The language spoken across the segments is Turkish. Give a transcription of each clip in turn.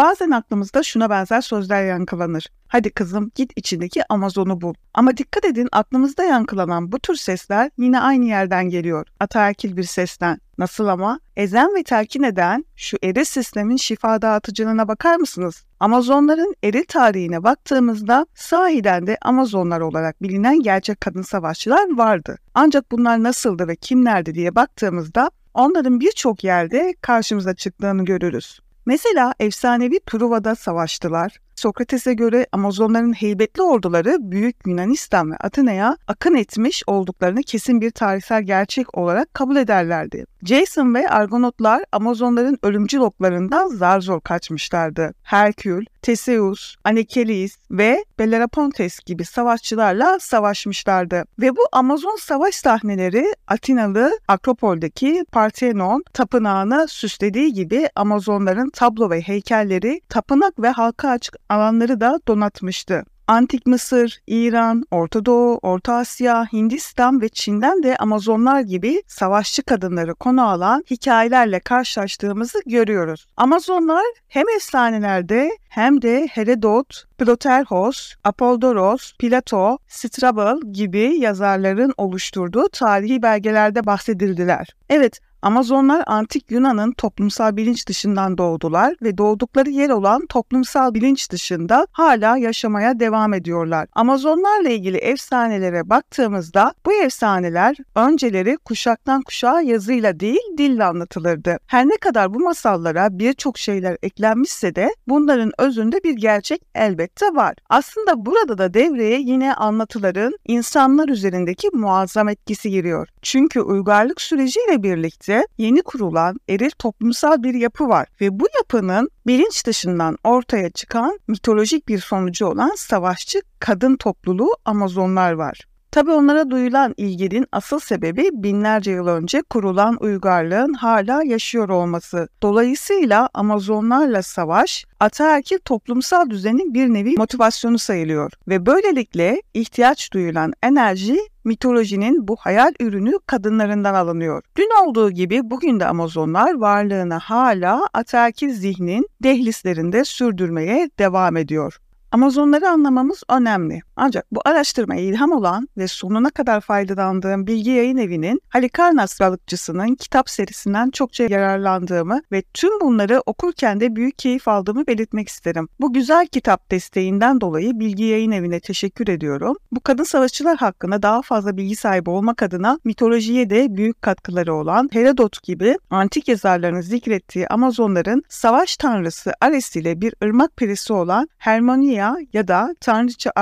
Bazen aklımızda şuna benzer sözler yankılanır. Hadi kızım git içindeki Amazon'u bul. Ama dikkat edin aklımızda yankılanan bu tür sesler yine aynı yerden geliyor. Ataerkil bir sesten. Nasıl ama? Ezen ve telkin eden şu eril sistemin şifa dağıtıcılığına bakar mısınız? Amazonların eril tarihine baktığımızda sahiden de Amazonlar olarak bilinen gerçek kadın savaşçılar vardı. Ancak bunlar nasıldı ve kimlerdi diye baktığımızda onların birçok yerde karşımıza çıktığını görürüz. Mesela efsanevi Truva'da savaştılar. Sokrates'e göre Amazonların heybetli orduları Büyük Yunanistan ve Atina'ya akın etmiş olduklarını kesin bir tarihsel gerçek olarak kabul ederlerdi. Jason ve Argonotlar Amazonların ölümcül oklarından zar zor kaçmışlardı. Herkül, Theseus, Anikelis ve Belleropontes gibi savaşçılarla savaşmışlardı. Ve bu Amazon savaş sahneleri Atinalı Akropol'deki Parthenon tapınağını süslediği gibi Amazonların tablo ve heykelleri tapınak ve halka açık alanları da donatmıştı. Antik Mısır, İran, Orta Doğu, Orta Asya, Hindistan ve Çin'den de Amazonlar gibi savaşçı kadınları konu alan hikayelerle karşılaştığımızı görüyoruz. Amazonlar hem efsanelerde hem de Herodot, Ploterhos, Apoldoros, Plato, Strabel gibi yazarların oluşturduğu tarihi belgelerde bahsedildiler. Evet, Amazonlar antik Yunan'ın toplumsal bilinç dışından doğdular ve doğdukları yer olan toplumsal bilinç dışında hala yaşamaya devam ediyorlar. Amazonlarla ilgili efsanelere baktığımızda bu efsaneler önceleri kuşaktan kuşağa yazıyla değil dille anlatılırdı. Her ne kadar bu masallara birçok şeyler eklenmişse de bunların özünde bir gerçek elbette var. Aslında burada da devreye yine anlatıların insanlar üzerindeki muazzam etkisi giriyor. Çünkü uygarlık süreciyle birlikte ülkemizde yeni kurulan eril toplumsal bir yapı var ve bu yapının bilinç dışından ortaya çıkan mitolojik bir sonucu olan savaşçı kadın topluluğu Amazonlar var. Tabi onlara duyulan ilginin asıl sebebi binlerce yıl önce kurulan uygarlığın hala yaşıyor olması. Dolayısıyla Amazonlarla savaş ataerkil toplumsal düzenin bir nevi motivasyonu sayılıyor ve böylelikle ihtiyaç duyulan enerji mitolojinin bu hayal ürünü kadınlarından alınıyor. Dün olduğu gibi bugün de Amazonlar varlığını hala ataerkil zihnin dehlizlerinde sürdürmeye devam ediyor. Amazonları anlamamız önemli. Ancak bu araştırmaya ilham olan ve sonuna kadar faydalandığım Bilgi Yayın Evi'nin Halikarnas balıkçısının kitap serisinden çokça yararlandığımı ve tüm bunları okurken de büyük keyif aldığımı belirtmek isterim. Bu güzel kitap desteğinden dolayı Bilgi Yayın Evi'ne teşekkür ediyorum. Bu kadın savaşçılar hakkında daha fazla bilgi sahibi olmak adına mitolojiye de büyük katkıları olan Herodot gibi antik yazarların zikrettiği Amazonların savaş tanrısı Ares ile bir ırmak perisi olan Hermonia ya da tanrıça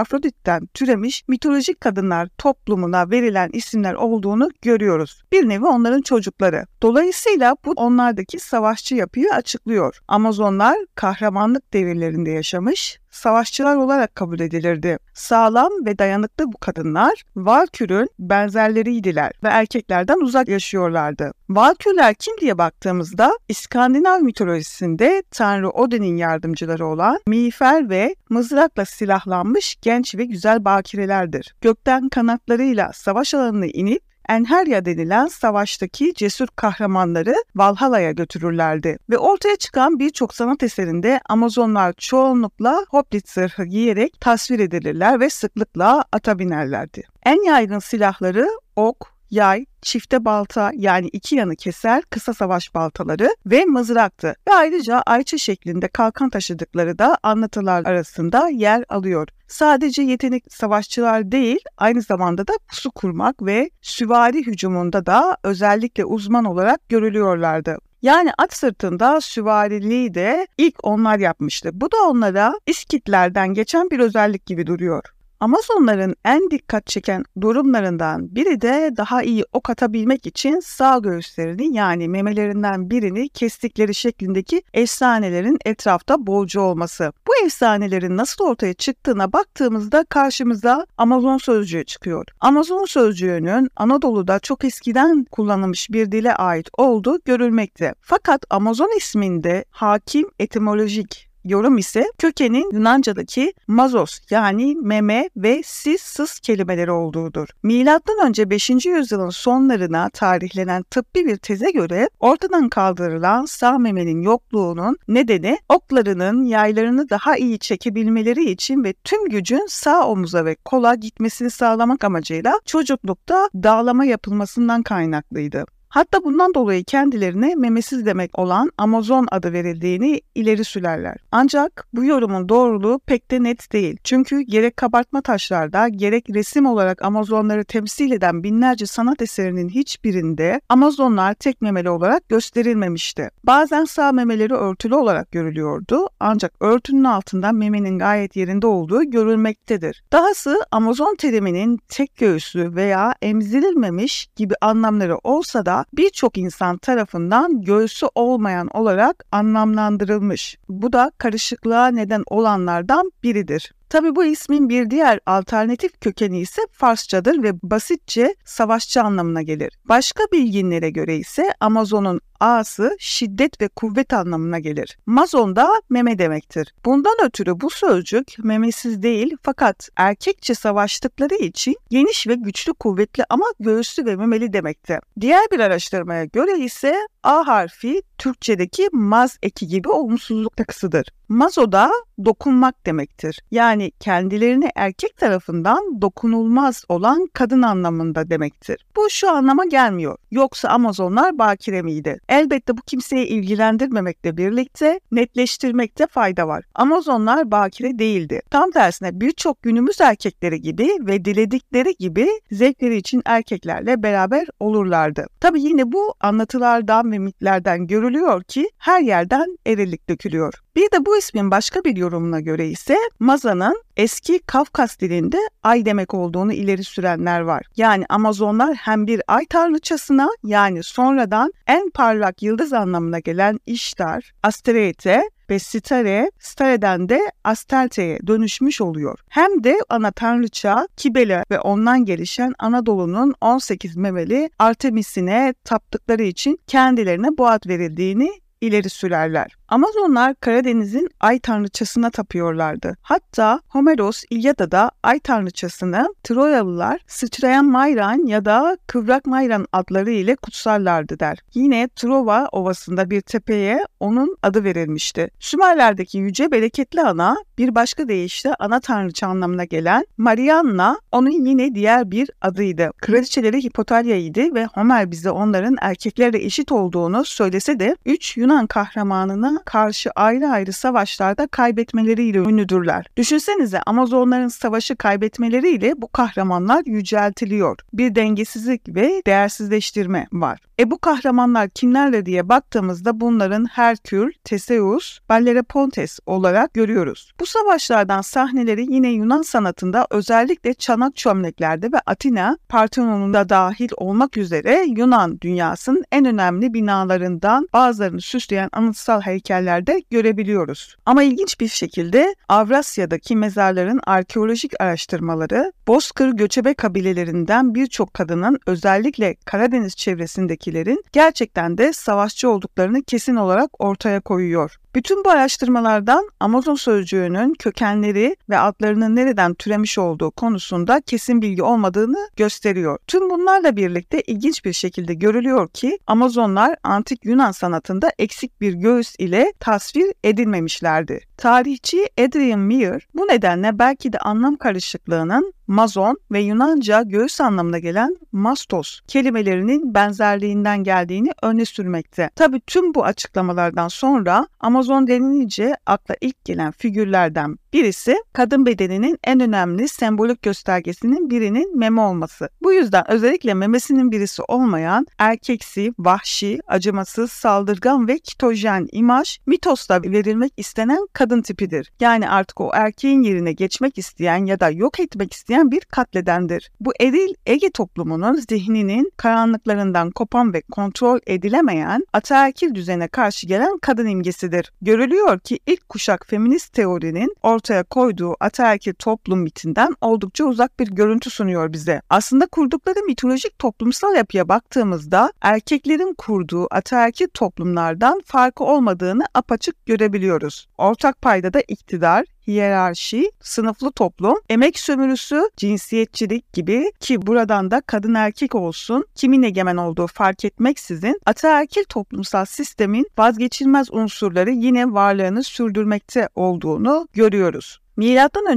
Afrodit'ten türemiş mitolojik kadınlar toplumuna verilen isimler olduğunu görüyoruz. Bir nevi onların çocukları. Dolayısıyla bu onlardaki savaşçı yapıyı açıklıyor. Amazonlar kahramanlık devirlerinde yaşamış, savaşçılar olarak kabul edilirdi. Sağlam ve dayanıklı bu kadınlar Valkür'ün benzerleriydiler ve erkeklerden uzak yaşıyorlardı. Valkürler kim diye baktığımızda İskandinav mitolojisinde Tanrı Odin'in yardımcıları olan miğfer ve mızrakla silahlanmış genç ve güzel bakirelerdir. Gökten kanatlarıyla savaş alanına inip Enherya denilen savaştaki cesur kahramanları Valhalla'ya götürürlerdi. Ve ortaya çıkan birçok sanat eserinde Amazonlar çoğunlukla hoplit zırhı giyerek tasvir edilirler ve sıklıkla ata binerlerdi. En yaygın silahları ok, yay, çifte balta yani iki yanı keser kısa savaş baltaları ve mızraktı. Ve ayrıca ayça şeklinde kalkan taşıdıkları da anlatılar arasında yer alıyor. Sadece yetenek savaşçılar değil, aynı zamanda da pusu kurmak ve süvari hücumunda da özellikle uzman olarak görülüyorlardı. Yani at sırtında süvariliği de ilk onlar yapmıştı. Bu da onlara İskitlerden geçen bir özellik gibi duruyor. Amazonların en dikkat çeken durumlarından biri de daha iyi ok atabilmek için sağ göğüslerini yani memelerinden birini kestikleri şeklindeki efsanelerin etrafta bolca olması. Bu efsanelerin nasıl ortaya çıktığına baktığımızda karşımıza Amazon sözcüğü çıkıyor. Amazon sözcüğünün Anadolu'da çok eskiden kullanılmış bir dile ait olduğu görülmekte. Fakat Amazon isminde hakim etimolojik yorum ise kökenin Yunanca'daki mazos yani meme ve sis sız kelimeleri olduğudur. Milattan önce 5. yüzyılın sonlarına tarihlenen tıbbi bir teze göre ortadan kaldırılan sağ memenin yokluğunun nedeni oklarının yaylarını daha iyi çekebilmeleri için ve tüm gücün sağ omuza ve kola gitmesini sağlamak amacıyla çocuklukta dağlama yapılmasından kaynaklıydı. Hatta bundan dolayı kendilerine memesiz demek olan Amazon adı verildiğini ileri sürerler. Ancak bu yorumun doğruluğu pek de net değil. Çünkü gerek kabartma taşlarda gerek resim olarak Amazonları temsil eden binlerce sanat eserinin hiçbirinde Amazonlar tek memeli olarak gösterilmemişti. Bazen sağ memeleri örtülü olarak görülüyordu ancak örtünün altından memenin gayet yerinde olduğu görülmektedir. Dahası Amazon teriminin tek göğüslü veya emzirilmemiş gibi anlamları olsa da birçok insan tarafından göğsü olmayan olarak anlamlandırılmış. Bu da karışıklığa neden olanlardan biridir. Tabi bu ismin bir diğer alternatif kökeni ise Farsçadır ve basitçe savaşçı anlamına gelir. Başka bilginlere göre ise Amazon'un A'sı şiddet ve kuvvet anlamına gelir. Mazon da meme demektir. Bundan ötürü bu sözcük memesiz değil fakat erkekçe savaştıkları için geniş ve güçlü kuvvetli ama göğüslü ve memeli demektir. Diğer bir araştırmaya göre ise A harfi Türkçedeki maz eki gibi olumsuzluk takısıdır. Mazo da dokunmak demektir. Yani kendilerini erkek tarafından dokunulmaz olan kadın anlamında demektir. Bu şu anlama gelmiyor. Yoksa Amazonlar bakire miydi? Elbette bu kimseyi ilgilendirmemekle birlikte netleştirmekte fayda var. Amazonlar bakire değildi. Tam tersine birçok günümüz erkekleri gibi ve diledikleri gibi zevkleri için erkeklerle beraber olurlardı. Tabi yine bu anlatılardan ve mitlerden görülüyor ki her yerden erilik dökülüyor. Bir de bu ismin başka bir yorumuna göre ise Maza'nın eski Kafkas dilinde ay demek olduğunu ileri sürenler var. Yani Amazonlar hem bir ay tanrıçasına yani sonradan en parlak yıldız anlamına gelen İştar, Asterete ve Stare, Stare'den de Astarte'ye dönüşmüş oluyor. Hem de ana tanrıça Kibele ve ondan gelişen Anadolu'nun 18 memeli Artemis'ine taptıkları için kendilerine bu ad verildiğini ileri sürerler. Amazonlar Karadeniz'in ay tanrıçasına tapıyorlardı. Hatta Homeros İlyada'da ay tanrıçasını Troyalılar sıçrayan Mayran ya da kıvrak Mayran adları ile kutsarlardı der. Yine Trova Ovası'nda bir tepeye onun adı verilmişti. Sümerlerdeki yüce bereketli ana bir başka deyişle ana tanrıça anlamına gelen Marianna onun yine diğer bir adıydı. Kraliçeleri Hipotalya'ydı ve Homer bize onların erkeklerle eşit olduğunu söylese de 3 Yunan kahramanını karşı ayrı ayrı savaşlarda kaybetmeleriyle ünlüdürler. Düşünsenize Amazonların savaşı kaybetmeleriyle bu kahramanlar yüceltiliyor. Bir dengesizlik ve değersizleştirme var. E bu kahramanlar kimlerle diye baktığımızda bunların Herkül, Teseus, Belleropontes olarak görüyoruz. Bu savaşlardan sahneleri yine Yunan sanatında özellikle çanak çömleklerde ve Atina, Partenon'unda dahil olmak üzere Yunan dünyasının en önemli binalarından bazılarını süsleyen anıtsal heykellerde görebiliyoruz. Ama ilginç bir şekilde Avrasya'daki mezarların arkeolojik araştırmaları Bozkır göçebe kabilelerinden birçok kadının özellikle Karadeniz çevresindeki ülkelerdekilerin gerçekten de savaşçı olduklarını kesin olarak ortaya koyuyor. Bütün bu araştırmalardan Amazon sözcüğünün kökenleri ve adlarının nereden türemiş olduğu konusunda kesin bilgi olmadığını gösteriyor. Tüm bunlarla birlikte ilginç bir şekilde görülüyor ki Amazonlar antik Yunan sanatında eksik bir göğüs ile tasvir edilmemişlerdi. Tarihçi Adrian Meyer bu nedenle belki de anlam karışıklığının Mazon ve Yunanca göğüs anlamına gelen mastos kelimelerinin benzerliğinden geldiğini öne sürmekte. Tabi tüm bu açıklamalardan sonra Amazon denilince akla ilk gelen figürlerden birisi kadın bedeninin en önemli sembolik göstergesinin birinin meme olması. Bu yüzden özellikle memesinin birisi olmayan erkeksi, vahşi, acımasız, saldırgan ve kitojen imaj mitosta verilmek istenen kadın tipidir. Yani artık o erkeğin yerine geçmek isteyen ya da yok etmek isteyen bir katledendir. Bu eril Ege toplumunun zihninin karanlıklarından kopan ve kontrol edilemeyen ataerkil düzene karşı gelen kadın imgesidir. Görülüyor ki ilk kuşak feminist teorinin or ortaya koyduğu ataerkil toplum mitinden oldukça uzak bir görüntü sunuyor bize. Aslında kurdukları mitolojik toplumsal yapıya baktığımızda erkeklerin kurduğu ataerkil toplumlardan farkı olmadığını apaçık görebiliyoruz. Ortak payda da iktidar, hiyerarşi, sınıflı toplum, emek sömürüsü, cinsiyetçilik gibi ki buradan da kadın erkek olsun kimin egemen olduğu fark etmeksizin ataerkil toplumsal sistemin vazgeçilmez unsurları yine varlığını sürdürmekte olduğunu görüyoruz.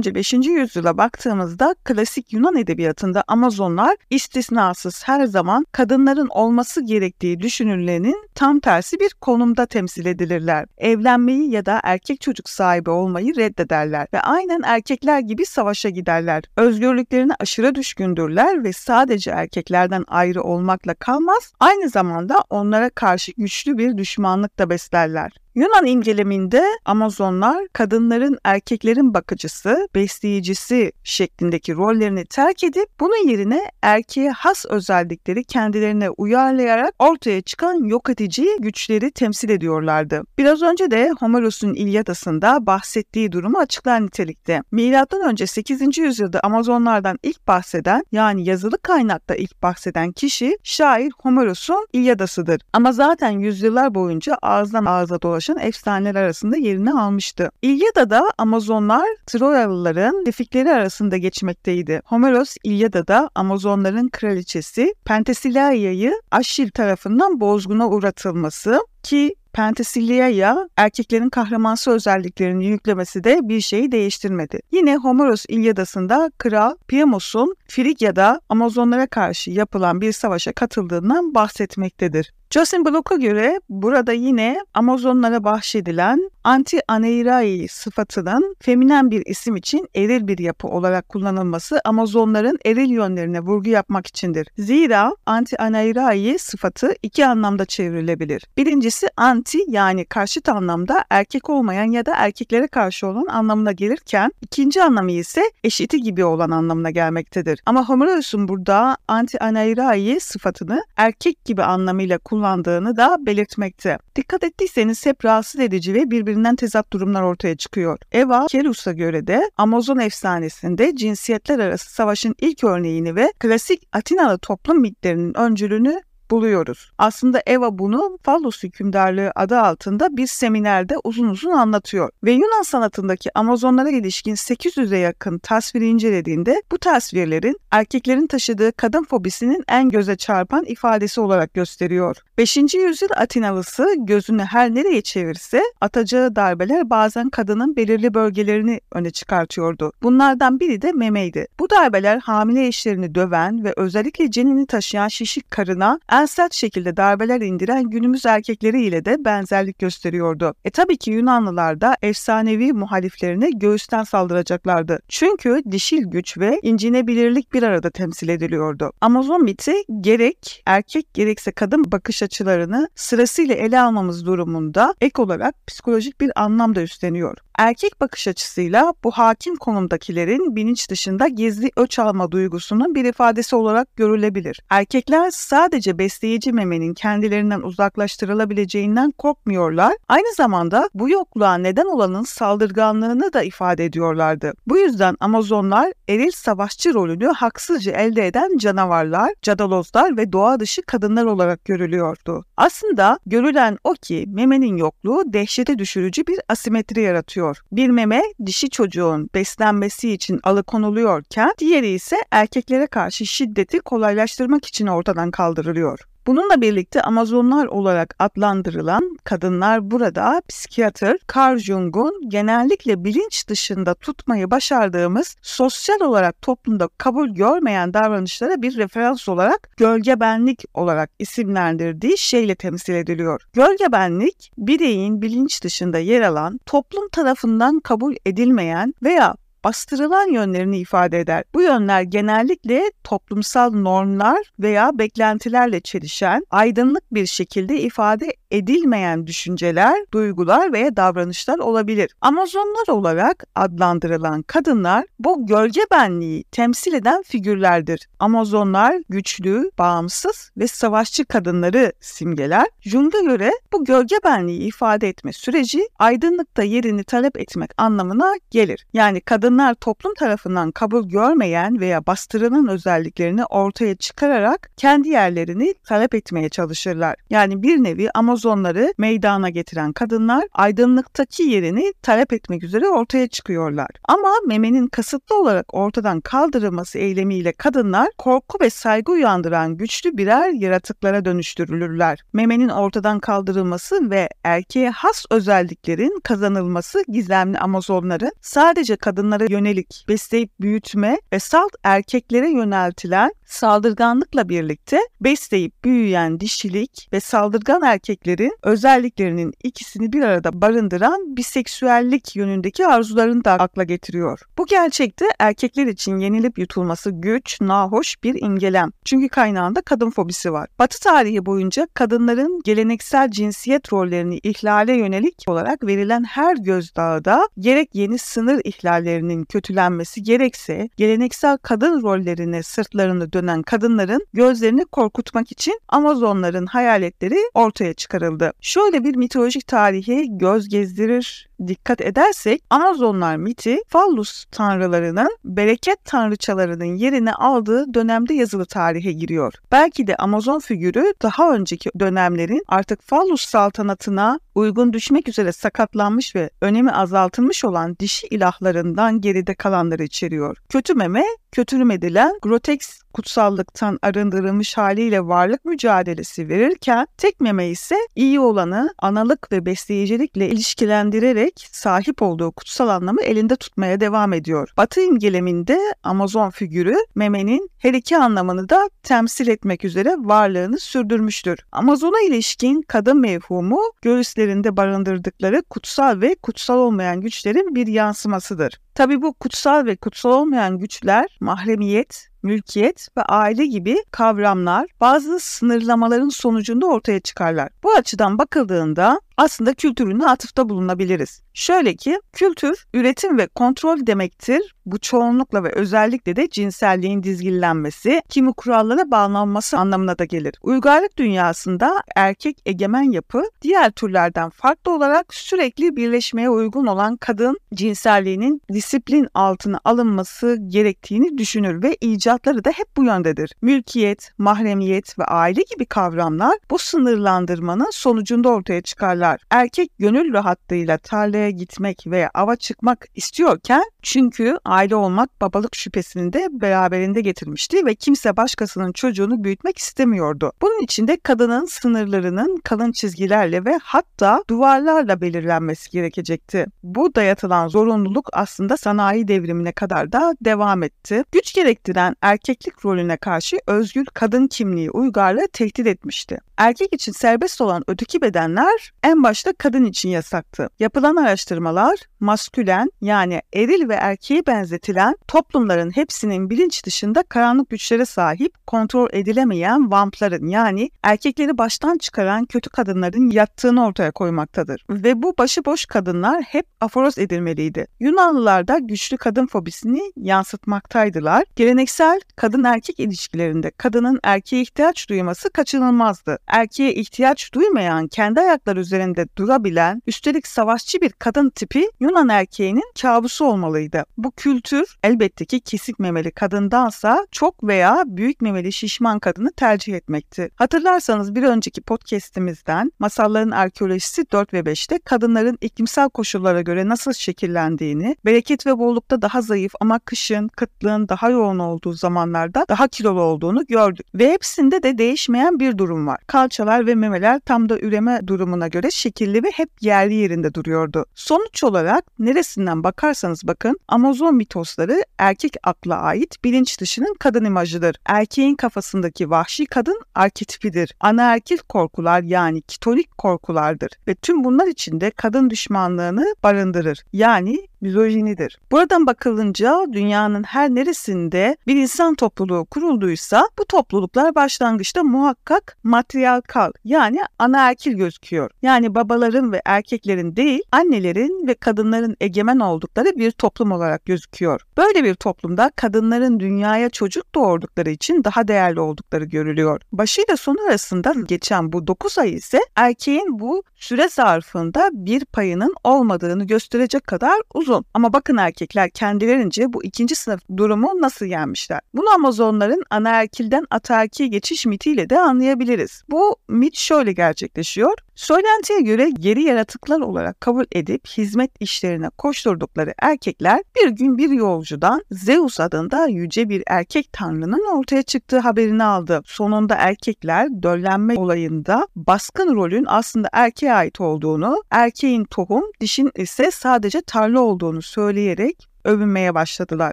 Önce 5. yüzyıla baktığımızda klasik Yunan edebiyatında Amazonlar istisnasız her zaman kadınların olması gerektiği düşünülenin tam tersi bir konumda temsil edilirler. Evlenmeyi ya da erkek çocuk sahibi olmayı reddederler ve aynen erkekler gibi savaşa giderler. Özgürlüklerine aşırı düşkündürler ve sadece erkeklerden ayrı olmakla kalmaz, aynı zamanda onlara karşı güçlü bir düşmanlık da beslerler. Yunan inceleminde Amazonlar kadınların erkeklerin bakıcısı, besleyicisi şeklindeki rollerini terk edip bunun yerine erkeğe has özellikleri kendilerine uyarlayarak ortaya çıkan yok edici güçleri temsil ediyorlardı. Biraz önce de Homeros'un İlyadası'nda bahsettiği durumu açıklar nitelikte. Milattan önce 8. yüzyılda Amazonlardan ilk bahseden yani yazılı kaynakta ilk bahseden kişi şair Homeros'un İlyadası'dır. Ama zaten yüzyıllar boyunca ağızdan ağza dolaşan ulaşan efsaneler arasında yerini almıştı. İlyada'da Amazonlar Troyalıların tefikleri arasında geçmekteydi. Homeros İlyada'da Amazonların kraliçesi Pentesilaia'yı Aşil tarafından bozguna uğratılması ki Penthesilea erkeklerin kahramansı özelliklerini yüklemesi de bir şeyi değiştirmedi. Yine Homeros İlyadası'nda Kral Priamos'un Frigya'da Amazonlara karşı yapılan bir savaşa katıldığından bahsetmektedir. Justin Block'a göre burada yine Amazonlara bahşedilen anti-aneirai sıfatının feminen bir isim için eril bir yapı olarak kullanılması Amazonların eril yönlerine vurgu yapmak içindir. Zira anti-aneirai sıfatı iki anlamda çevrilebilir. Birincisi anti yani karşıt anlamda erkek olmayan ya da erkeklere karşı olan anlamına gelirken ikinci anlamı ise eşiti gibi olan anlamına gelmektedir. Ama Homeros'un burada anti-aneirai sıfatını erkek gibi anlamıyla kullanmaktadır kullandığını da belirtmekte. Dikkat ettiyseniz hep rahatsız edici ve birbirinden tezat durumlar ortaya çıkıyor. Eva Kerus'a göre de Amazon efsanesinde cinsiyetler arası savaşın ilk örneğini ve klasik Atinalı toplum mitlerinin öncülünü buluyoruz. Aslında Eva bunu Fallos hükümdarlığı adı altında bir seminerde uzun uzun anlatıyor. Ve Yunan sanatındaki Amazonlara ilişkin 800'e yakın tasviri incelediğinde bu tasvirlerin erkeklerin taşıdığı kadın fobisinin en göze çarpan ifadesi olarak gösteriyor. 5. yüzyıl Atinalısı gözünü her nereye çevirse atacağı darbeler bazen kadının belirli bölgelerini öne çıkartıyordu. Bunlardan biri de memeydi. Bu darbeler hamile eşlerini döven ve özellikle cenini taşıyan şişik karına en en sert şekilde darbeler indiren günümüz erkekleri ile de benzerlik gösteriyordu. E tabii ki Yunanlılar da efsanevi muhaliflerine göğüsten saldıracaklardı. Çünkü dişil güç ve incinebilirlik bir arada temsil ediliyordu. Amazon miti gerek erkek gerekse kadın bakış açılarını sırasıyla ele almamız durumunda ek olarak psikolojik bir anlam da üstleniyor. Erkek bakış açısıyla bu hakim konumdakilerin bilinç dışında gizli öç alma duygusunun bir ifadesi olarak görülebilir. Erkekler sadece besleyici memenin kendilerinden uzaklaştırılabileceğinden korkmuyorlar. Aynı zamanda bu yokluğa neden olanın saldırganlığını da ifade ediyorlardı. Bu yüzden Amazonlar eril savaşçı rolünü haksızca elde eden canavarlar, cadalozlar ve doğa dışı kadınlar olarak görülüyordu. Aslında görülen o ki memenin yokluğu dehşete düşürücü bir asimetri yaratıyor. Bir meme dişi çocuğun beslenmesi için alıkonuluyorken diğeri ise erkeklere karşı şiddeti kolaylaştırmak için ortadan kaldırılıyor. Bununla birlikte Amazonlar olarak adlandırılan kadınlar burada psikiyatr Carl Jung'un genellikle bilinç dışında tutmayı başardığımız sosyal olarak toplumda kabul görmeyen davranışlara bir referans olarak gölge benlik olarak isimlendirdiği şeyle temsil ediliyor. Gölge benlik bireyin bilinç dışında yer alan, toplum tarafından kabul edilmeyen veya bastırılan yönlerini ifade eder. Bu yönler genellikle toplumsal normlar veya beklentilerle çelişen, aydınlık bir şekilde ifade edilmeyen düşünceler, duygular veya davranışlar olabilir. Amazonlar olarak adlandırılan kadınlar bu gölge benliği temsil eden figürlerdir. Amazonlar güçlü, bağımsız ve savaşçı kadınları simgeler. Jung'a göre bu gölge benliği ifade etme süreci aydınlıkta yerini talep etmek anlamına gelir. Yani kadınlar toplum tarafından kabul görmeyen veya bastırılan özelliklerini ortaya çıkararak kendi yerlerini talep etmeye çalışırlar. Yani bir nevi Amazonları meydana getiren kadınlar aydınlıktaki yerini talep etmek üzere ortaya çıkıyorlar. Ama memenin kasıtlı olarak ortadan kaldırılması eylemiyle kadınlar korku ve saygı uyandıran güçlü birer yaratıklara dönüştürülürler. Memenin ortadan kaldırılması ve erkeğe has özelliklerin kazanılması gizemli Amazonların sadece kadınlara yönelik besleyip büyütme ve salt erkeklere yöneltilen saldırganlıkla birlikte besleyip büyüyen dişilik ve saldırgan erkeklerin özelliklerinin ikisini bir arada barındıran biseksüellik yönündeki arzularını da akla getiriyor. Bu gerçekte erkekler için yenilip yutulması güç, nahoş bir imgelem. Çünkü kaynağında kadın fobisi var. Batı tarihi boyunca kadınların geleneksel cinsiyet rollerini ihlale yönelik olarak verilen her gözdağı da gerek yeni sınır ihlallerinin kötülenmesi gerekse geleneksel kadın rollerine sırtlarını dönen kadınların gözlerini korkutmak için Amazonların hayaletleri ortaya çıkarıldı. Şöyle bir mitolojik tarihe göz gezdirir dikkat edersek Amazonlar miti fallus tanrılarının bereket tanrıçalarının yerini aldığı dönemde yazılı tarihe giriyor. Belki de Amazon figürü daha önceki dönemlerin artık fallus saltanatına uygun düşmek üzere sakatlanmış ve önemi azaltılmış olan dişi ilahlarından geride kalanları içeriyor. Kötü meme, kötürüm edilen groteks kutsallıktan arındırılmış haliyle varlık mücadelesi verirken tek meme ise iyi olanı analık ve besleyicilikle ilişkilendirerek sahip olduğu kutsal anlamı elinde tutmaya devam ediyor. Batı imgeleminde Amazon figürü memenin her iki anlamını da temsil etmek üzere varlığını sürdürmüştür. Amazon'a ilişkin kadın mevhumu göğüslerinde barındırdıkları kutsal ve kutsal olmayan güçlerin bir yansımasıdır. Tabi bu kutsal ve kutsal olmayan güçler mahremiyet, mülkiyet ve aile gibi kavramlar bazı sınırlamaların sonucunda ortaya çıkarlar. Bu açıdan bakıldığında aslında kültürüne atıfta bulunabiliriz. Şöyle ki kültür üretim ve kontrol demektir. Bu çoğunlukla ve özellikle de cinselliğin dizginlenmesi, kimi kurallara bağlanması anlamına da gelir. Uygarlık dünyasında erkek egemen yapı diğer türlerden farklı olarak sürekli birleşmeye uygun olan kadın cinselliğinin disiplin altına alınması gerektiğini düşünür ve icatları da hep bu yöndedir. Mülkiyet, mahremiyet ve aile gibi kavramlar bu sınırlandırmanın sonucunda ortaya çıkarlar. Erkek gönül rahatlığıyla tarlaya gitmek veya ava çıkmak istiyorken çünkü aile olmak babalık şüphesini de beraberinde getirmişti ve kimse başkasının çocuğunu büyütmek istemiyordu. Bunun için de kadının sınırlarının kalın çizgilerle ve hatta duvarlarla belirlenmesi gerekecekti. Bu dayatılan zorunluluk aslında sanayi devrimine kadar da devam etti. Güç gerektiren erkeklik rolüne karşı özgür kadın kimliği uygarlığı tehdit etmişti. Erkek için serbest olan öteki bedenler en başta kadın için yasaktı. Yapılan araştırmalar maskülen yani eril ve erkeğe benzetilen toplumların hepsinin bilinç dışında karanlık güçlere sahip, kontrol edilemeyen vampların yani erkekleri baştan çıkaran kötü kadınların yattığını ortaya koymaktadır. Ve bu başıboş kadınlar hep aforoz edilmeliydi. Yunanlılar da güçlü kadın fobisini yansıtmaktaydılar. Geleneksel kadın erkek ilişkilerinde kadının erkeğe ihtiyaç duyması kaçınılmazdı. Erkeğe ihtiyaç duymayan, kendi ayakları üzerinde durabilen, üstelik savaşçı bir kadın tipi Yunan erkeğinin kabusu olmalıydı. Bu kültür elbette ki kesik memeli kadındansa çok veya büyük memeli şişman kadını tercih etmekti. Hatırlarsanız bir önceki podcast'imizden masalların arkeolojisi 4 ve 5'te kadınların iklimsel koşullara göre nasıl şekillendiğini, bereket ve bollukta daha zayıf ama kışın, kıtlığın daha yoğun olduğu zamanlarda daha kilolu olduğunu gördük. Ve hepsinde de değişmeyen bir durum var. Kalçalar ve memeler tam da üreme durumuna göre şekilli ve hep yerli yerinde duruyordu. Sonuç olarak neresinden bakarsanız bakın Amazon mitosları erkek akla ait bilinç dışının kadın imajıdır. Erkeğin kafasındaki vahşi kadın arketipidir. Anaerkil korkular yani kitolik korkulardır ve tüm bunlar içinde kadın düşmanlığını barındırır. Yani mizojinidir. Buradan bakılınca dünyanın her neresinde bir insan topluluğu kurulduysa bu topluluklar başlangıçta muhakkak matriarkal yani anaerkil gözüküyor. Yani babaların ve erkeklerin değil annelerin ve kadınların egemen oldukları bir toplum olarak gözüküyor. Böyle bir toplumda kadınların dünyaya çocuk doğurdukları için daha değerli oldukları görülüyor. Başıyla sonu arasında geçen bu 9 ay ise erkeğin bu süre zarfında bir payının olmadığını gösterecek kadar uzun. Ama bakın erkekler kendilerince bu ikinci sınıf durumu nasıl yenmişler? Bunu Amazonların anaerkilden ataerkil geçiş mitiyle de anlayabiliriz. Bu mit şöyle gerçekleşiyor. Söylentiye göre geri yaratıklar olarak kabul edip hizmet işlerine koşturdukları erkekler bir gün bir yolcudan Zeus adında yüce bir erkek tanrının ortaya çıktığı haberini aldı. Sonunda erkekler döllenme olayında baskın rolün aslında erkeğe ait olduğunu, erkeğin tohum, dişin ise sadece tarla olduğunu söyleyerek övünmeye başladılar.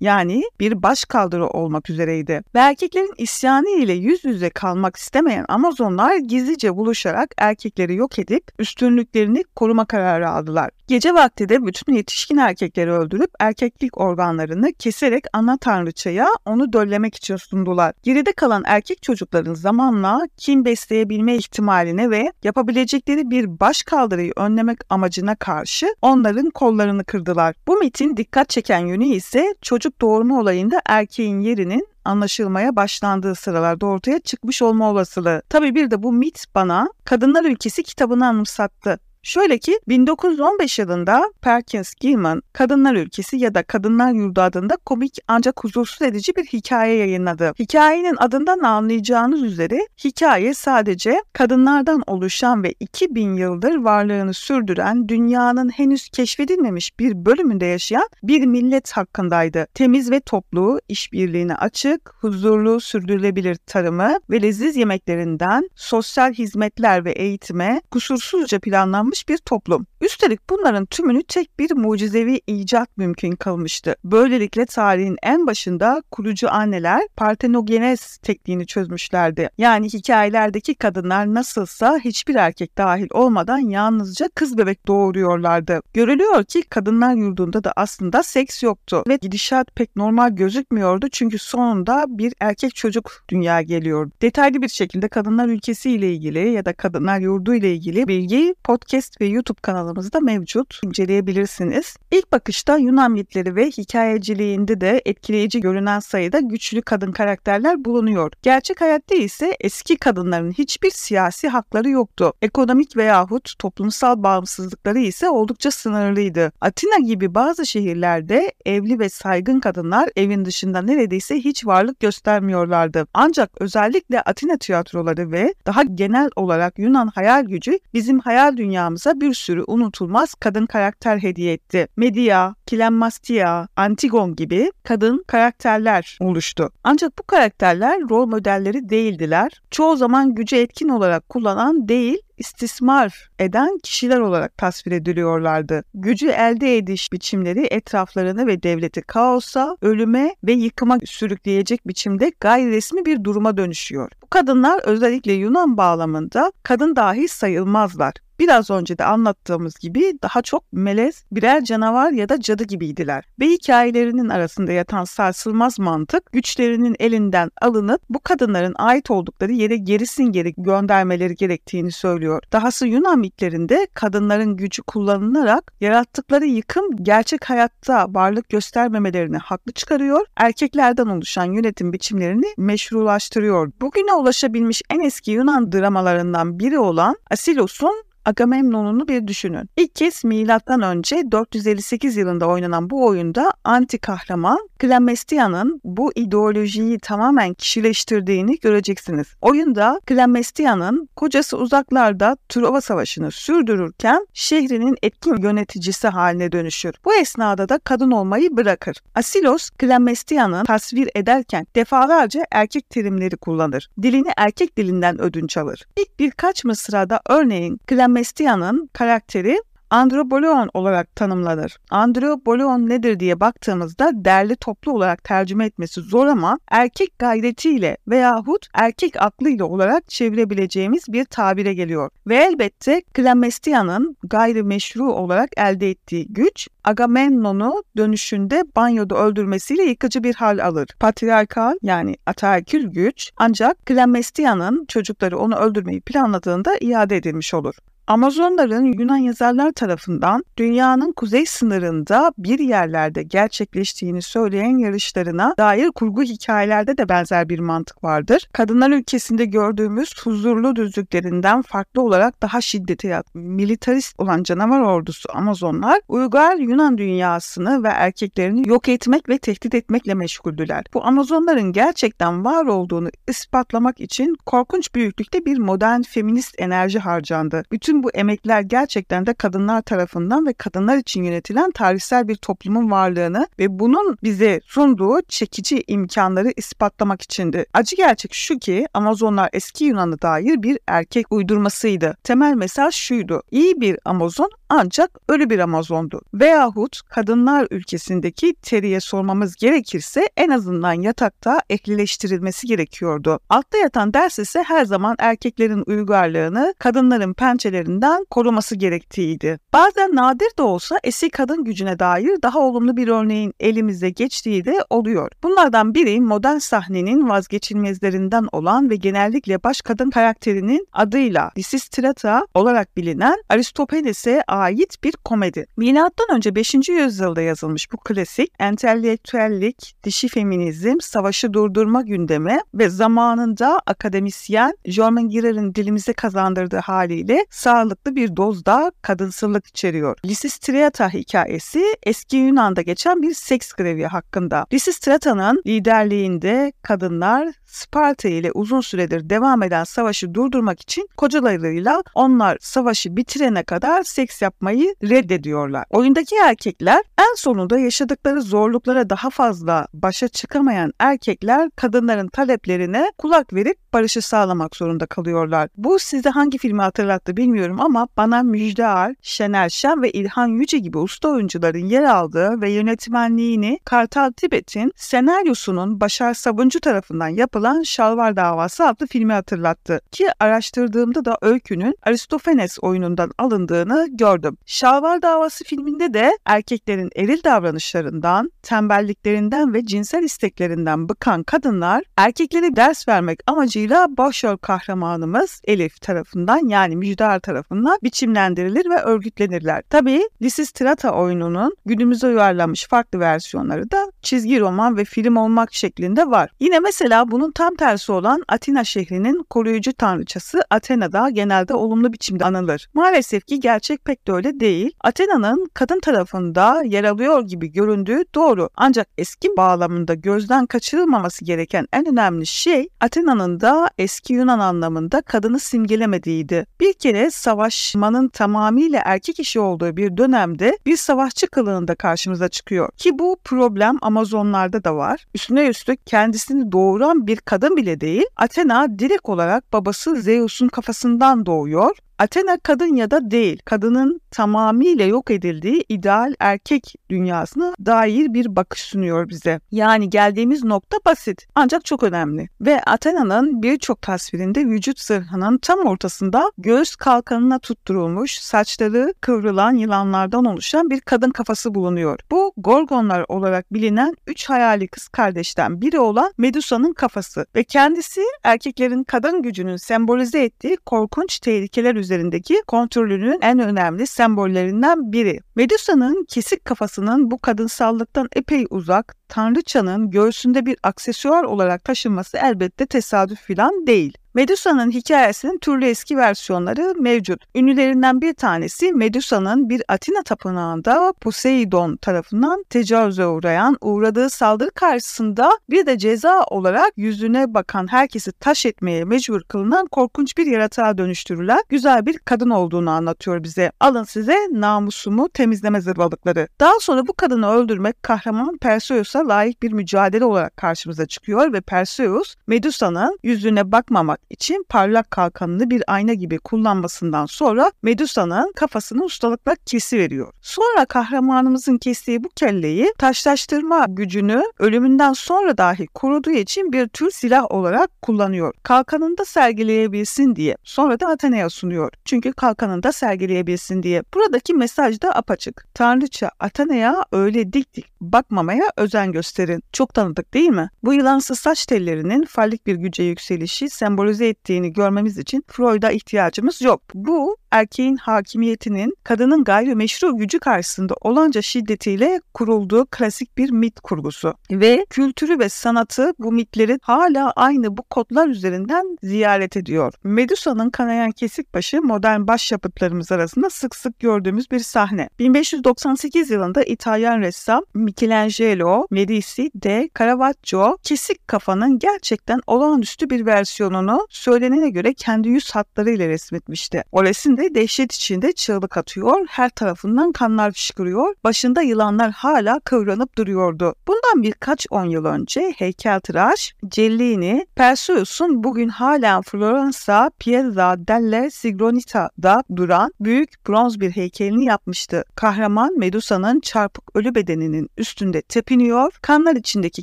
Yani bir baş kaldırı olmak üzereydi. Ve erkeklerin isyanı ile yüz yüze kalmak istemeyen Amazonlar gizlice buluşarak erkekleri yok edip üstünlüklerini koruma kararı aldılar. Gece vakti de bütün yetişkin erkekleri öldürüp erkeklik organlarını keserek ana tanrıçaya onu döllemek için sundular. Geride kalan erkek çocukların zamanla kim besleyebilme ihtimaline ve yapabilecekleri bir baş kaldırıyı önlemek amacına karşı onların kollarını kırdılar. Bu mitin dikkat çeken yönü ise çocuk doğurma olayında erkeğin yerinin anlaşılmaya başlandığı sıralarda ortaya çıkmış olma olasılığı. Tabi bir de bu mit bana Kadınlar Ülkesi kitabını anımsattı. Şöyle ki 1915 yılında Perkins Gilman Kadınlar Ülkesi ya da Kadınlar Yurdu adında komik ancak huzursuz edici bir hikaye yayınladı. Hikayenin adından anlayacağınız üzere hikaye sadece kadınlardan oluşan ve 2000 yıldır varlığını sürdüren dünyanın henüz keşfedilmemiş bir bölümünde yaşayan bir millet hakkındaydı. Temiz ve toplu, işbirliğine açık, huzurlu, sürdürülebilir tarımı ve leziz yemeklerinden sosyal hizmetler ve eğitime kusursuzca planlanmış kalmış bir toplum. Üstelik bunların tümünü tek bir mucizevi icat mümkün kalmıştı. Böylelikle tarihin en başında kurucu anneler partenogenez tekniğini çözmüşlerdi. Yani hikayelerdeki kadınlar nasılsa hiçbir erkek dahil olmadan yalnızca kız bebek doğuruyorlardı. Görülüyor ki kadınlar yurdunda da aslında seks yoktu ve gidişat pek normal gözükmüyordu çünkü sonunda bir erkek çocuk dünya geliyor. Detaylı bir şekilde kadınlar ülkesi ile ilgili ya da kadınlar yurdu ile ilgili bilgi podcast podcast ve YouTube kanalımızda mevcut. İnceleyebilirsiniz. İlk bakışta Yunan mitleri ve hikayeciliğinde de etkileyici görünen sayıda güçlü kadın karakterler bulunuyor. Gerçek hayatta ise eski kadınların hiçbir siyasi hakları yoktu. Ekonomik veyahut toplumsal bağımsızlıkları ise oldukça sınırlıydı. Atina gibi bazı şehirlerde evli ve saygın kadınlar evin dışında neredeyse hiç varlık göstermiyorlardı. Ancak özellikle Atina tiyatroları ve daha genel olarak Yunan hayal gücü bizim hayal dünyamız dünyamıza bir sürü unutulmaz kadın karakter hediye etti. Medea, Kilemmastia, Antigon gibi kadın karakterler oluştu. Ancak bu karakterler rol modelleri değildiler. Çoğu zaman gücü etkin olarak kullanan değil, istismar eden kişiler olarak tasvir ediliyorlardı. Gücü elde ediş biçimleri etraflarını ve devleti kaosa, ölüme ve yıkıma sürükleyecek biçimde gayri resmi bir duruma dönüşüyor. Bu kadınlar özellikle Yunan bağlamında kadın dahi sayılmazlar biraz önce de anlattığımız gibi daha çok melez, birer canavar ya da cadı gibiydiler. Ve hikayelerinin arasında yatan sarsılmaz mantık güçlerinin elinden alınıp bu kadınların ait oldukları yere gerisin geri göndermeleri gerektiğini söylüyor. Dahası Yunan mitlerinde kadınların gücü kullanılarak yarattıkları yıkım gerçek hayatta varlık göstermemelerini haklı çıkarıyor, erkeklerden oluşan yönetim biçimlerini meşrulaştırıyor. Bugüne ulaşabilmiş en eski Yunan dramalarından biri olan Asilos'un Agamemnon'unu bir düşünün. İlk kez milattan önce 458 yılında oynanan bu oyunda anti kahraman Klamestia'nın bu ideolojiyi tamamen kişileştirdiğini göreceksiniz. Oyunda Klamestia'nın kocası uzaklarda Truva Savaşı'nı sürdürürken şehrinin etkin yöneticisi haline dönüşür. Bu esnada da kadın olmayı bırakır. Asilos Klamestia'nın tasvir ederken defalarca erkek terimleri kullanır. Dilini erkek dilinden ödünç alır. İlk birkaç mısrada örneğin Klamestia'nın karakteri androboleon olarak tanımlanır. Androboleon nedir diye baktığımızda derli toplu olarak tercüme etmesi zor ama erkek gayretiyle veyahut erkek aklıyla olarak çevirebileceğimiz bir tabire geliyor. Ve elbette Klamestia'nın gayrimeşru olarak elde ettiği güç Agamemnon'u dönüşünde banyoda öldürmesiyle yıkıcı bir hal alır. Patriarkal yani ataerkil güç ancak Klamestia'nın çocukları onu öldürmeyi planladığında iade edilmiş olur. Amazonların Yunan yazarlar tarafından dünyanın kuzey sınırında bir yerlerde gerçekleştiğini söyleyen yarışlarına dair kurgu hikayelerde de benzer bir mantık vardır. Kadınlar ülkesinde gördüğümüz huzurlu düzlüklerinden farklı olarak daha şiddetli, militarist olan canavar ordusu Amazonlar uygar Yunan dünyasını ve erkeklerini yok etmek ve tehdit etmekle meşguldüler. Bu Amazonların gerçekten var olduğunu ispatlamak için korkunç büyüklükte bir modern feminist enerji harcandı. Bütün bütün bu emekler gerçekten de kadınlar tarafından ve kadınlar için yönetilen tarihsel bir toplumun varlığını ve bunun bize sunduğu çekici imkanları ispatlamak içindi. Acı gerçek şu ki Amazonlar eski Yunan'a dair bir erkek uydurmasıydı. Temel mesaj şuydu. İyi bir Amazon ancak ölü bir Amazondu. Veyahut kadınlar ülkesindeki Terry'e sormamız gerekirse en azından yatakta eklileştirilmesi gerekiyordu. Altta yatan ders ise her zaman erkeklerin uygarlığını kadınların pençelerinden koruması gerektiğiydi. Bazen nadir de olsa eski kadın gücüne dair daha olumlu bir örneğin elimize geçtiği de oluyor. Bunlardan biri modern sahnenin vazgeçilmezlerinden olan ve genellikle baş kadın karakterinin adıyla Lysistrata olarak bilinen Aristophanes'e ait bir komedi. Milattan önce 5. yüzyılda yazılmış bu klasik entelektüellik, dişi feminizm, savaşı durdurma gündemi ve zamanında akademisyen Jorman Girer'in dilimize kazandırdığı haliyle sağlıklı bir dozda kadınsılık içeriyor. Lysistrata hikayesi eski Yunan'da geçen bir seks grevi hakkında. Lysistrata'nın liderliğinde kadınlar Sparta ile uzun süredir devam eden savaşı durdurmak için kocalarıyla onlar savaşı bitirene kadar seks yapmayı reddediyorlar. Oyundaki erkekler en sonunda yaşadıkları zorluklara daha fazla başa çıkamayan erkekler kadınların taleplerine kulak verip barışı sağlamak zorunda kalıyorlar. Bu size hangi filmi hatırlattı bilmiyorum ama bana Müjde Ar, Şener Şen ve İlhan Yüce gibi usta oyuncuların yer aldığı ve yönetmenliğini Kartal Tibet'in senaryosunun Başar Sabuncu tarafından yapılan Şalvar Davası adlı filmi hatırlattı. Ki araştırdığımda da öykünün Aristofanes oyunundan alındığını gördüm. Şalvar Davası filminde de erkeklerin eril davranışlarından, tembelliklerinden ve cinsel isteklerinden bıkan kadınlar erkeklere ders vermek amacıyla başrol kahramanımız Elif tarafından yani Müjdar tarafından biçimlendirilir ve örgütlenirler. Tabii Lysistrata oyununun günümüze uyarlanmış farklı versiyonları da çizgi roman ve film olmak şeklinde var. Yine mesela bunun tam tersi olan Atina şehrinin koruyucu tanrıçası Athena'da genelde olumlu biçimde anılır. Maalesef ki gerçek pek de öyle değil. Athena'nın kadın tarafında yer alıyor gibi göründüğü doğru. Ancak eski bağlamında gözden kaçırılmaması gereken en önemli şey Athena'nın da eski Yunan anlamında kadını simgelemediğiydi. Bir kere savaşmanın tamamıyla erkek işi olduğu bir dönemde bir savaşçı kılığında karşımıza çıkıyor. Ki bu problem Amazonlarda da var. Üstüne üstlük kendisini doğuran bir kadın bile değil, Athena direkt olarak babası Zeus'un kafasından doğuyor Athena kadın ya da değil, kadının tamamıyla yok edildiği ideal erkek dünyasına dair bir bakış sunuyor bize. Yani geldiğimiz nokta basit ancak çok önemli. Ve Athena'nın birçok tasvirinde vücut zırhının tam ortasında göğüs kalkanına tutturulmuş, saçları kıvrılan yılanlardan oluşan bir kadın kafası bulunuyor. Bu Gorgonlar olarak bilinen üç hayali kız kardeşten biri olan Medusa'nın kafası ve kendisi erkeklerin kadın gücünün sembolize ettiği korkunç tehlikeler üzerindeki kontrolünün en önemli sembollerinden biri. Medusa'nın kesik kafasının bu kadınsallıktan epey uzak, tanrıçanın göğsünde bir aksesuar olarak taşınması elbette tesadüf filan değil. Medusa'nın hikayesinin türlü eski versiyonları mevcut. Ünlülerinden bir tanesi Medusa'nın bir Atina tapınağında Poseidon tarafından tecavüze uğrayan, uğradığı saldırı karşısında bir de ceza olarak yüzüne bakan herkesi taş etmeye mecbur kılınan korkunç bir yaratığa dönüştürülen güzel bir kadın olduğunu anlatıyor bize. Alın size namusumu temizleme zırvalıkları. Daha sonra bu kadını öldürmek kahraman Perseus'a layık bir mücadele olarak karşımıza çıkıyor ve Perseus Medusa'nın yüzüne bakmamak için parlak kalkanını bir ayna gibi kullanmasından sonra Medusa'nın kafasını ustalıkla kesiveriyor. Sonra kahramanımızın kestiği bu kelleyi taşlaştırma gücünü ölümünden sonra dahi koruduğu için bir tür silah olarak kullanıyor. Kalkanında sergileyebilsin diye. Sonra da Athena'ya sunuyor. Çünkü kalkanında sergileyebilsin diye. Buradaki mesaj da apaçık. Tanrıça Athena'ya öyle dik dik bakmamaya özen gösterin. Çok tanıdık değil mi? Bu yılansı saç tellerinin fallik bir güce yükselişi sembolize ettiğini görmemiz için Freud'a ihtiyacımız yok. Bu erkeğin hakimiyetinin kadının gayrimeşru gücü karşısında olanca şiddetiyle kurulduğu klasik bir mit kurgusu. Ve kültürü ve sanatı bu mitleri hala aynı bu kodlar üzerinden ziyaret ediyor. Medusa'nın kanayan kesik başı modern başyapıtlarımız arasında sık sık gördüğümüz bir sahne. 1598 yılında İtalyan ressam Michelangelo Medici de Caravaggio kesik kafanın gerçekten olağanüstü bir versiyonunu söylenene göre kendi yüz hatlarıyla resmetmişti. O resimde dehşet içinde çığlık atıyor, her tarafından kanlar fışkırıyor, başında yılanlar hala kıvranıp duruyordu. Bundan birkaç on yıl önce heykeltıraş Cellini, Perseus'un bugün hala Floransa Piazza delle Sigronita'da duran büyük bronz bir heykelini yapmıştı. Kahraman Medusa'nın çarpık ölü bedeninin üstünde tepiniyor, kanlar içindeki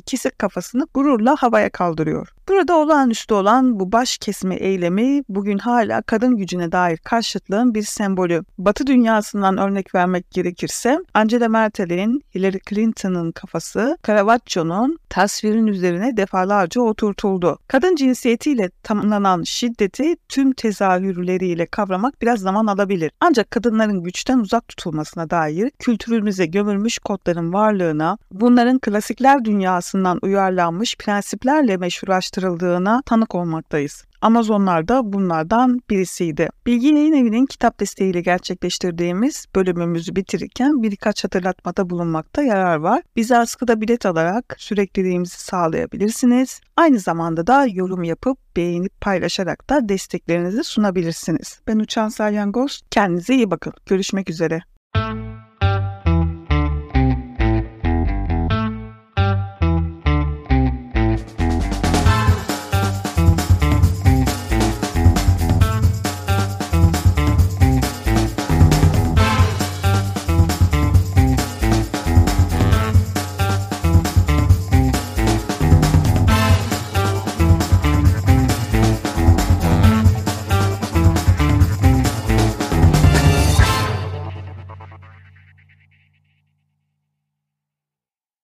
kesik kafasını gururla havaya kaldırıyor. Burada olağanüstü olan bu baş kesme eylemi bugün hala kadın gücüne dair karşıtlığın bir sembolü. Batı dünyasından örnek vermek gerekirse Angela Merkel'in, Hillary Clinton'ın kafası Caravaggio'nun tasvirin üzerine defalarca oturtuldu. Kadın cinsiyetiyle tamamlanan şiddeti tüm tezahürleriyle kavramak biraz zaman alabilir. Ancak kadınların güçten uzak tutulmasına dair kültürümüze gömülmüş kodların varlığına, bunların klasikler dünyasından uyarlanmış prensiplerle meşrulaştırılmasına araştırıldığına tanık olmaktayız. Amazonlar da bunlardan birisiydi. Bilgi Yayın Evi'nin kitap desteğiyle gerçekleştirdiğimiz bölümümüzü bitirirken birkaç hatırlatmada bulunmakta yarar var. Bize askıda bilet alarak sürekliliğimizi sağlayabilirsiniz. Aynı zamanda da yorum yapıp beğenip paylaşarak da desteklerinizi sunabilirsiniz. Ben Uçan Salyangoz. Kendinize iyi bakın. Görüşmek üzere.